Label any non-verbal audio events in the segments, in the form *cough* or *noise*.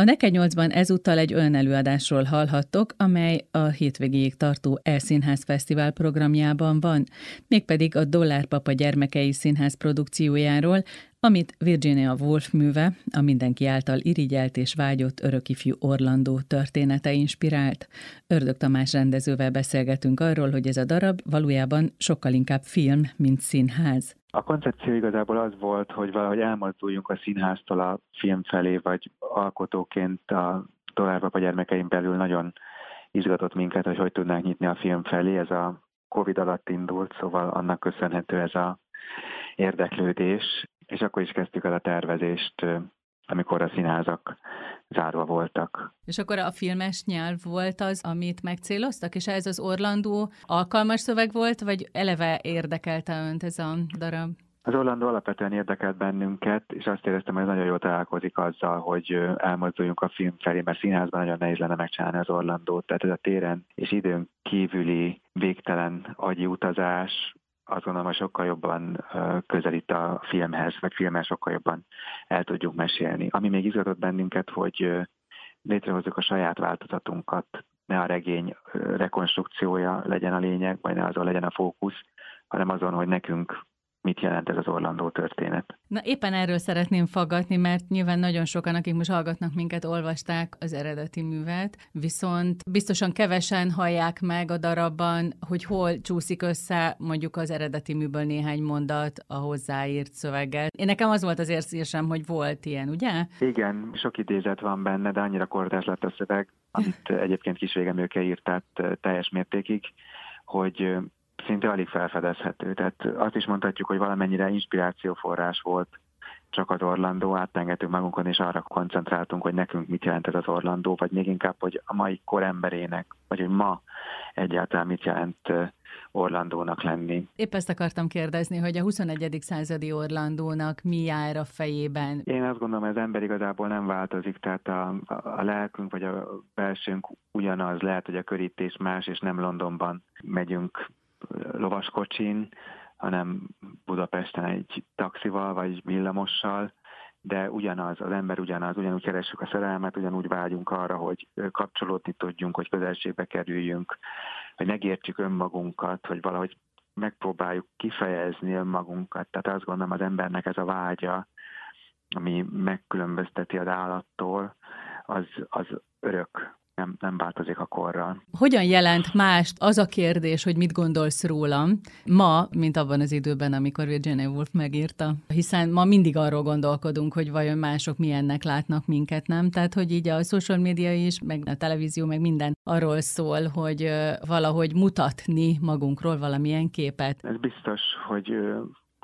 A Neke 8-ban ezúttal egy olyan előadásról hallhattok, amely a hétvégéig tartó Elszínház Fesztivál programjában van, mégpedig a Dollárpapa gyermekei színház produkciójáról, amit Virginia Woolf műve, a mindenki által irigyelt és vágyott örökifjú Orlandó története inspirált. Ördög Tamás rendezővel beszélgetünk arról, hogy ez a darab valójában sokkal inkább film, mint színház. A koncepció igazából az volt, hogy valahogy elmozduljunk a színháztól a film felé, vagy alkotóként a Dollárpapa gyermekeim belül nagyon izgatott minket, hogy hogy tudnánk nyitni a film felé. Ez a Covid alatt indult, szóval annak köszönhető ez a érdeklődés, és akkor is kezdtük el a tervezést, amikor a színházak zárva voltak. És akkor a filmes nyelv volt az, amit megcéloztak, és ez az Orlandó alkalmas szöveg volt, vagy eleve érdekelte önt ez a darab? Az Orlandó alapvetően érdekelt bennünket, és azt éreztem, hogy nagyon jól találkozik azzal, hogy elmozduljunk a film felé, mert színházban nagyon nehéz lenne megcsinálni az Orlandót. Tehát ez a téren és időn kívüli végtelen agyi utazás, azt gondolom, hogy sokkal jobban közelít a filmhez, vagy filmmel sokkal jobban el tudjuk mesélni. Ami még izgatott bennünket, hogy létrehozzuk a saját változatunkat, ne a regény rekonstrukciója legyen a lényeg, vagy ne azon legyen a fókusz, hanem azon, hogy nekünk mit jelent ez az Orlandó történet. Na éppen erről szeretném faggatni, mert nyilván nagyon sokan, akik most hallgatnak minket, olvasták az eredeti művet, viszont biztosan kevesen hallják meg a darabban, hogy hol csúszik össze mondjuk az eredeti műből néhány mondat a hozzáírt szöveggel. Én nekem az volt az érzésem, hogy volt ilyen, ugye? Igen, sok idézet van benne, de annyira kordás lett a szöveg, amit egyébként kisvégemőke írt, tehát teljes mértékig, hogy szinte alig felfedezhető. Tehát azt is mondhatjuk, hogy valamennyire inspirációforrás volt csak az Orlandó, átengedtünk magunkon, és arra koncentráltunk, hogy nekünk mit jelent ez az Orlandó, vagy még inkább, hogy a mai koremberének, vagy hogy ma egyáltalán mit jelent Orlandónak lenni. Épp ezt akartam kérdezni, hogy a 21. századi Orlandónak mi jár a fejében? Én azt gondolom, hogy az ember igazából nem változik, tehát a, a lelkünk vagy a belsőnk ugyanaz, lehet, hogy a körítés más, és nem Londonban megyünk lovaskocsin, hanem Budapesten egy taxival vagy villamossal, de ugyanaz, az ember ugyanaz, ugyanúgy keressük a szerelmet, ugyanúgy vágyunk arra, hogy kapcsolódni tudjunk, hogy közelségbe kerüljünk, hogy megértsük önmagunkat, hogy valahogy megpróbáljuk kifejezni önmagunkat. Tehát azt gondolom az embernek ez a vágya, ami megkülönbözteti az állattól, az, az örök nem, nem változik a korral. Hogyan jelent mást az a kérdés, hogy mit gondolsz rólam ma, mint abban az időben, amikor Virginia Woolf megírta? Hiszen ma mindig arról gondolkodunk, hogy vajon mások milyennek látnak minket, nem? Tehát, hogy így a social media is, meg a televízió, meg minden arról szól, hogy valahogy mutatni magunkról valamilyen képet. Ez biztos, hogy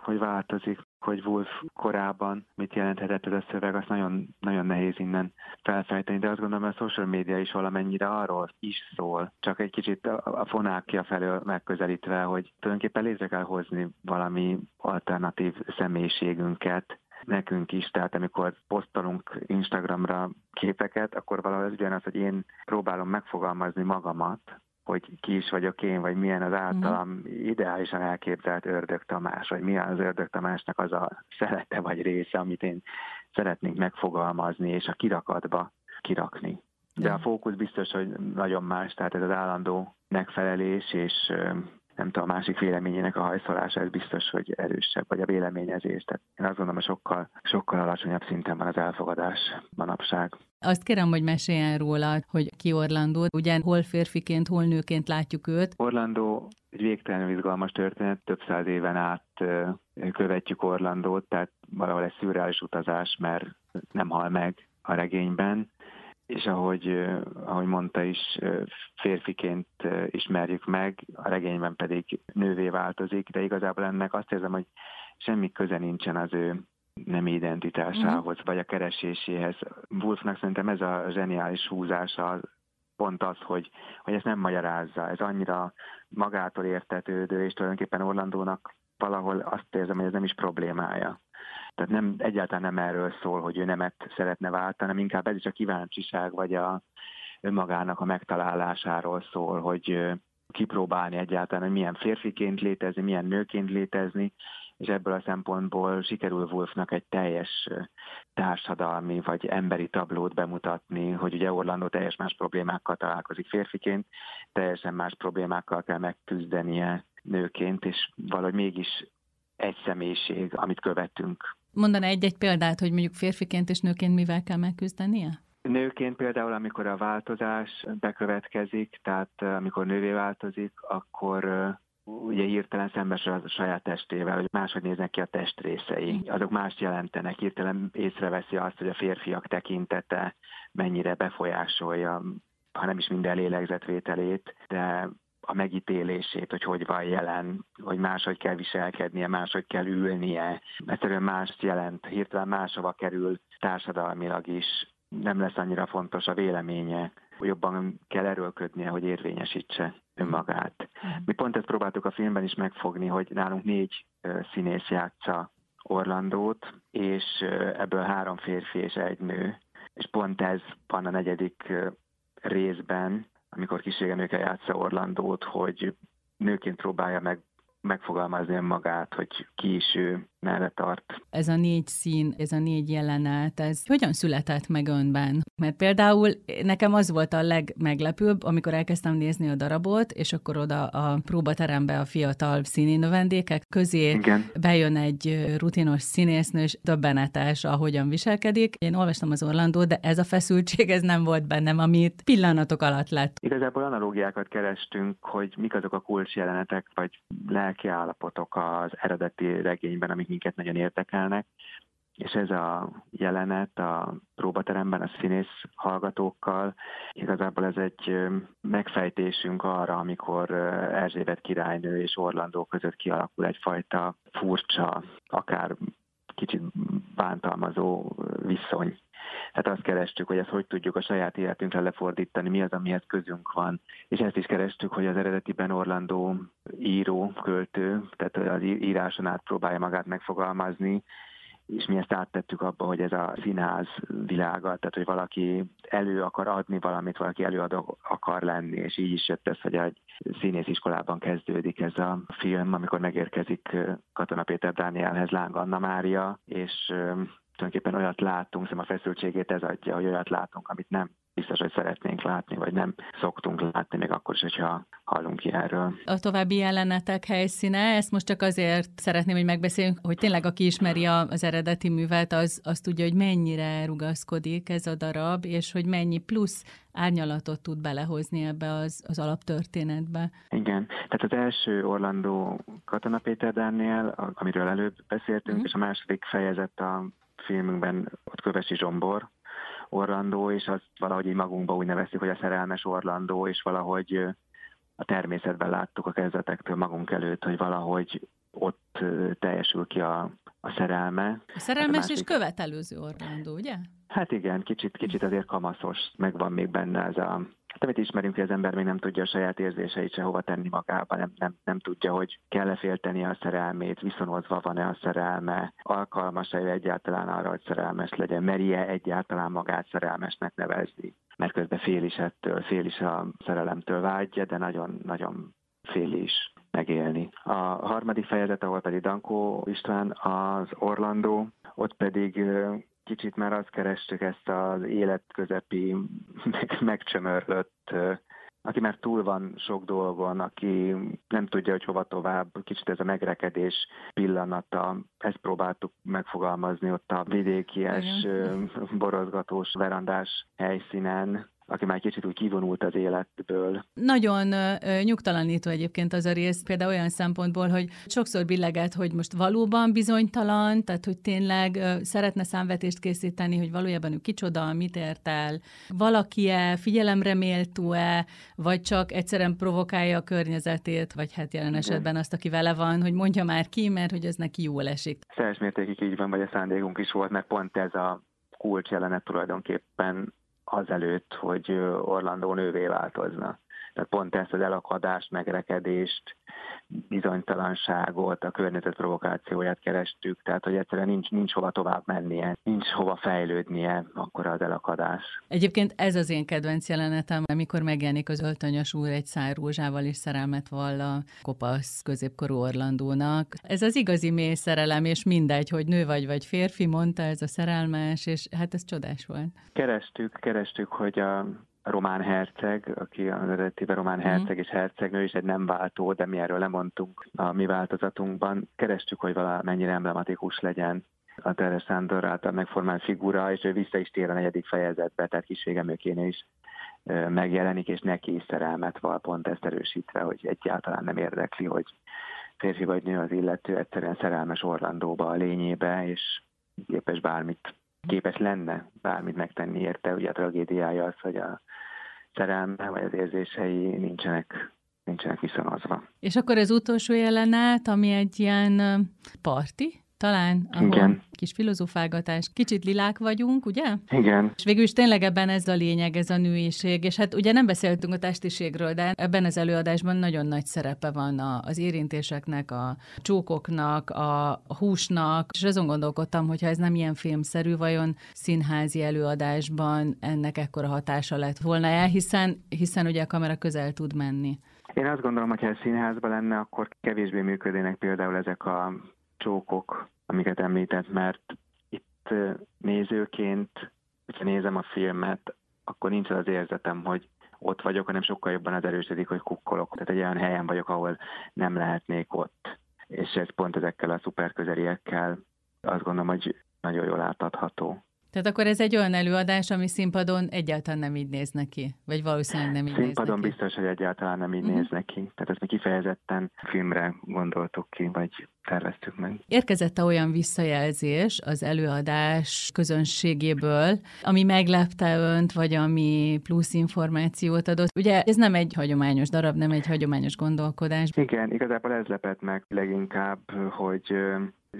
hogy változik, hogy Wolf korában mit jelenthetett ez a szöveg, azt nagyon, nagyon nehéz innen felfejteni, de azt gondolom, hogy a social media is valamennyire arról is szól, csak egy kicsit a fonákja felől megközelítve, hogy tulajdonképpen létre kell hozni valami alternatív személyiségünket, nekünk is, tehát amikor posztolunk Instagramra képeket, akkor valahogy az ugyanaz, hogy én próbálom megfogalmazni magamat, hogy ki is vagyok én, vagy milyen az általam uh-huh. ideálisan elképzelt Ördög Tamás, vagy milyen az Ördög Tamásnak az a szelete vagy része, amit én szeretnék megfogalmazni, és a kirakatba kirakni. De a fókusz biztos, hogy nagyon más, tehát ez az állandó megfelelés, és nem tudom, a másik véleményének a hajszolása, ez biztos, hogy erősebb, vagy a véleményezés. Tehát én azt gondolom, hogy sokkal, sokkal alacsonyabb szinten van az elfogadás manapság. Azt kérem, hogy meséljen róla, hogy ki Orlandó, ugye hol férfiként, hol nőként látjuk őt. Orlandó egy végtelenül izgalmas történet, több száz éven át követjük Orlandót, tehát valahol egy szürreális utazás, mert nem hal meg a regényben, és ahogy, ahogy mondta is, férfiként ismerjük meg, a regényben pedig nővé változik, de igazából ennek azt érzem, hogy semmi köze nincsen az ő nem identitásához, uh-huh. vagy a kereséséhez. Wolfnak szerintem ez a zseniális húzása pont az, hogy, hogy ezt nem magyarázza. Ez annyira magától értetődő, és tulajdonképpen Orlandónak valahol azt érzem, hogy ez nem is problémája. Tehát nem, egyáltalán nem erről szól, hogy ő nemet szeretne váltani, hanem inkább ez is a kíváncsiság, vagy a önmagának a megtalálásáról szól, hogy kipróbálni egyáltalán, hogy milyen férfiként létezni, milyen nőként létezni, és ebből a szempontból sikerül Wolfnak egy teljes társadalmi vagy emberi tablót bemutatni, hogy ugye Orlandó teljes más problémákkal találkozik férfiként, teljesen más problémákkal kell megküzdenie nőként, és valahogy mégis egy személyiség, amit követünk. Mondana egy-egy példát, hogy mondjuk férfiként és nőként mivel kell megküzdenie? Nőként például, amikor a változás bekövetkezik, tehát amikor nővé változik, akkor ugye hirtelen szembesül a saját testével, hogy máshogy néznek ki a testrészei. Azok mást jelentenek, hirtelen észreveszi azt, hogy a férfiak tekintete mennyire befolyásolja, ha nem is minden lélegzetvételét, de a megítélését, hogy hogy van jelen, hogy máshogy kell viselkednie, máshogy kell ülnie. Egyszerűen mást jelent, hirtelen máshova kerül társadalmilag is, nem lesz annyira fontos a véleménye, jobban kell erőlködnie, hogy érvényesítse önmagát. Mi pont ezt próbáltuk a filmben is megfogni, hogy nálunk négy színész játsza Orlandót, és ebből három férfi és egy nő. És pont ez van a negyedik részben, amikor kísérgemőkkel játsza Orlandót, hogy nőként próbálja meg megfogalmazni önmagát, hogy ki is ő, merre tart. Ez a négy szín, ez a négy jelenet, ez hogyan született meg önben? Mert például nekem az volt a legmeglepőbb, amikor elkezdtem nézni a darabot, és akkor oda a próbaterembe a fiatal színi növendékek közé Igen. bejön egy rutinos színésznő, és döbbenetes, ahogyan viselkedik. Én olvastam az Orlandó, de ez a feszültség, ez nem volt bennem, amit pillanatok alatt lett. Igazából analógiákat kerestünk, hogy mik azok a kulcs jelenetek, vagy lelki állapotok az eredeti regényben, amik minket nagyon érdekelnek, és ez a jelenet a próbateremben a színész hallgatókkal, igazából ez egy megfejtésünk arra, amikor Erzsébet királynő és Orlandó között kialakul egyfajta furcsa, akár kicsit bántalmazó viszony. Tehát azt kerestük, hogy ezt hogy tudjuk a saját életünkre lefordítani, mi az, amihez közünk van. És ezt is kerestük, hogy az eredetiben Orlandó író, költő, tehát az íráson át próbálja magát megfogalmazni, és mi ezt áttettük abba, hogy ez a színház világa, tehát hogy valaki elő akar adni valamit, valaki előadó akar lenni, és így is jött ez, hogy egy színésziskolában kezdődik ez a film, amikor megérkezik Katona Péter Dánielhez Láng Anna Mária, és tulajdonképpen olyat látunk, szóval a feszültségét ez adja, hogy olyat látunk, amit nem biztos, hogy szeretnénk látni, vagy nem szoktunk látni, még akkor is, hogyha hallunk ki erről. A további jelenetek helyszíne, ezt most csak azért szeretném, hogy megbeszéljünk, hogy tényleg aki ismeri az eredeti művet, az, az tudja, hogy mennyire rugaszkodik ez a darab, és hogy mennyi plusz árnyalatot tud belehozni ebbe az, az alaptörténetbe. Igen, tehát az első Orlandó Katona Péter Dánnél, amiről előbb beszéltünk, mm. és a második fejezet a filmünkben ott Kövesi Zsombor, Orlandó, és azt valahogy így magunkba úgy neveztük, hogy a szerelmes Orlandó, és valahogy a természetben láttuk a kezdetektől magunk előtt, hogy valahogy ott teljesül ki a, a szerelme. A szerelmes hát a másik... és követelőző Orlandó, ugye? Hát igen, kicsit, kicsit azért kamaszos, megvan még benne ez a amit ismerünk, hogy az ember még nem tudja a saját érzéseit hova tenni magába, nem, nem, nem tudja, hogy kell-e félteni a szerelmét, viszonozva van-e a szerelme, alkalmas-e egyáltalán arra, hogy szerelmes legyen, meri-e egyáltalán magát szerelmesnek nevezni. Mert közben fél is ettől, fél is a szerelemtől vágyja, de nagyon-nagyon fél is megélni. A harmadik fejezet, ahol pedig Dankó István az Orlandó, ott pedig kicsit már azt kerestük ezt az életközepi, meg, *laughs* megcsömörlött, aki már túl van sok dolgon, aki nem tudja, hogy hova tovább, kicsit ez a megrekedés pillanata, ezt próbáltuk megfogalmazni ott a vidékies, borozgatós, verandás helyszínen, aki már kicsit úgy kivonult az életből. Nagyon ö, nyugtalanító egyébként az a rész, például olyan szempontból, hogy sokszor billeget, hogy most valóban bizonytalan, tehát hogy tényleg ö, szeretne számvetést készíteni, hogy valójában ő kicsoda, mit ért el, valaki-e, figyelemre méltó-e, vagy csak egyszerűen provokálja a környezetét, vagy hát jelen esetben azt, aki vele van, hogy mondja már ki, mert hogy ez neki jól esik. Szeres mértékig így van, vagy a szándékunk is volt, mert pont ez a kulcs jelenet tulajdonképpen azelőtt, hogy Orlandó nővé változna. Tehát pont ezt az elakadást, megrekedést, bizonytalanságot, a környezet provokációját kerestük, tehát hogy egyszerűen nincs, nincs hova tovább mennie, nincs hova fejlődnie, akkor az elakadás. Egyébként ez az én kedvenc jelenetem, amikor megjelenik az öltönyös úr egy szár rózsával és szerelmet vall a kopasz középkorú Orlandónak. Ez az igazi mély szerelem, és mindegy, hogy nő vagy vagy férfi, mondta ez a szerelmes, és hát ez csodás volt. Kerestük, kerestük, hogy a román herceg, aki az eredetiben román mhm. herceg és hercegnő, és egy nem váltó, de mi erről lemondtunk a mi változatunkban. Kerestük, hogy valamennyire emblematikus legyen a Teres Sándor által megformált figura, és ő vissza is tér a negyedik fejezetbe, tehát kisvégemőkénél is megjelenik, és neki is szerelmet val, pont ezt erősítve, hogy egyáltalán nem érdekli, hogy férfi vagy nő az illető, egyszerűen szerelmes Orlandóba a lényébe, és képes bármit képes lenne bármit megtenni érte. Ugye a tragédiája az, hogy a szerelme vagy az érzései nincsenek nincsenek viszonozva. És akkor az utolsó jelenet, ami egy ilyen parti, talán, ahol Igen. kis filozofálgatás, kicsit lilák vagyunk, ugye? Igen. És végül is tényleg ebben ez a lényeg, ez a nőiség, és hát ugye nem beszéltünk a testiségről, de ebben az előadásban nagyon nagy szerepe van az érintéseknek, a csókoknak, a húsnak, és azon gondolkodtam, hogyha ez nem ilyen filmszerű, vajon színházi előadásban ennek ekkora hatása lett volna el, hiszen, hiszen ugye a kamera közel tud menni. Én azt gondolom, hogy ha ez színházban lenne, akkor kevésbé működnének például ezek a csókok, amiket említett, mert itt nézőként, hogyha nézem a filmet, akkor nincs az érzetem, hogy ott vagyok, hanem sokkal jobban az erősödik, hogy kukkolok. Tehát egy olyan helyen vagyok, ahol nem lehetnék ott. És ez pont ezekkel a szuperközeliekkel azt gondolom, hogy nagyon jól átadható. Tehát akkor ez egy olyan előadás, ami színpadon egyáltalán nem így néz neki? Vagy valószínűleg nem így Színpadon néz neki? biztos, hogy egyáltalán nem így uh-huh. néz neki. Tehát ezt mi kifejezetten filmre gondoltuk ki, vagy terveztük meg. Érkezett olyan visszajelzés az előadás közönségéből, ami meglepte önt, vagy ami plusz információt adott? Ugye ez nem egy hagyományos darab, nem egy hagyományos gondolkodás. Igen, igazából ez lepett meg leginkább, hogy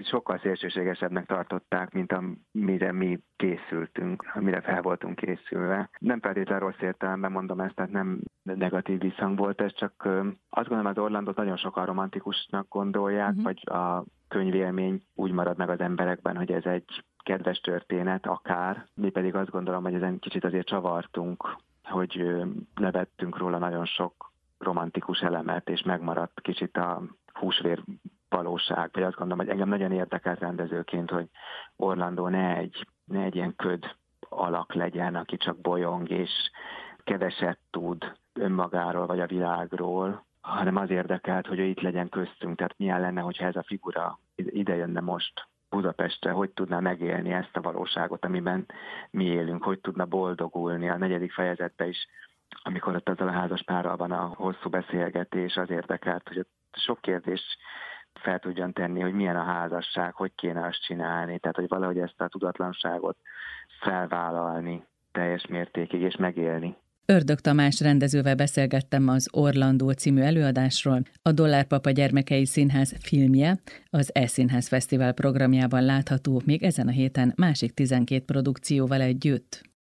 sokkal szélsőségesebbnek tartották, mint amire mi készültünk, amire fel voltunk készülve. Nem feltétlenül rossz értelemben mondom ezt, tehát nem negatív visszhang volt ez, csak azt gondolom az Orlandot nagyon sokan romantikusnak gondolják, uh-huh. vagy a könyvélmény úgy marad meg az emberekben, hogy ez egy kedves történet akár, mi pedig azt gondolom, hogy ezen kicsit azért csavartunk, hogy levettünk róla nagyon sok romantikus elemet, és megmaradt kicsit a húsvér valóság, vagy azt gondolom, hogy engem nagyon érdekelt rendezőként, hogy Orlando ne egy, ne egy ilyen köd alak legyen, aki csak bolyong és keveset tud önmagáról vagy a világról, hanem az érdekelt, hogy ő itt legyen köztünk. Tehát milyen lenne, hogyha ez a figura ide jönne most Budapestre, hogy tudná megélni ezt a valóságot, amiben mi élünk, hogy tudna boldogulni. A negyedik fejezetben is, amikor ott azzal a házas párral van a hosszú beszélgetés, az érdekelt, hogy sok kérdés fel tudjon tenni, hogy milyen a házasság, hogy kéne azt csinálni, tehát hogy valahogy ezt a tudatlanságot felvállalni teljes mértékig és megélni. Ördög Tamás rendezővel beszélgettem az Orlandó című előadásról, a Dollárpapa Gyermekei Színház filmje, az E-Színház Fesztivál programjában látható még ezen a héten másik 12 produkcióval együtt.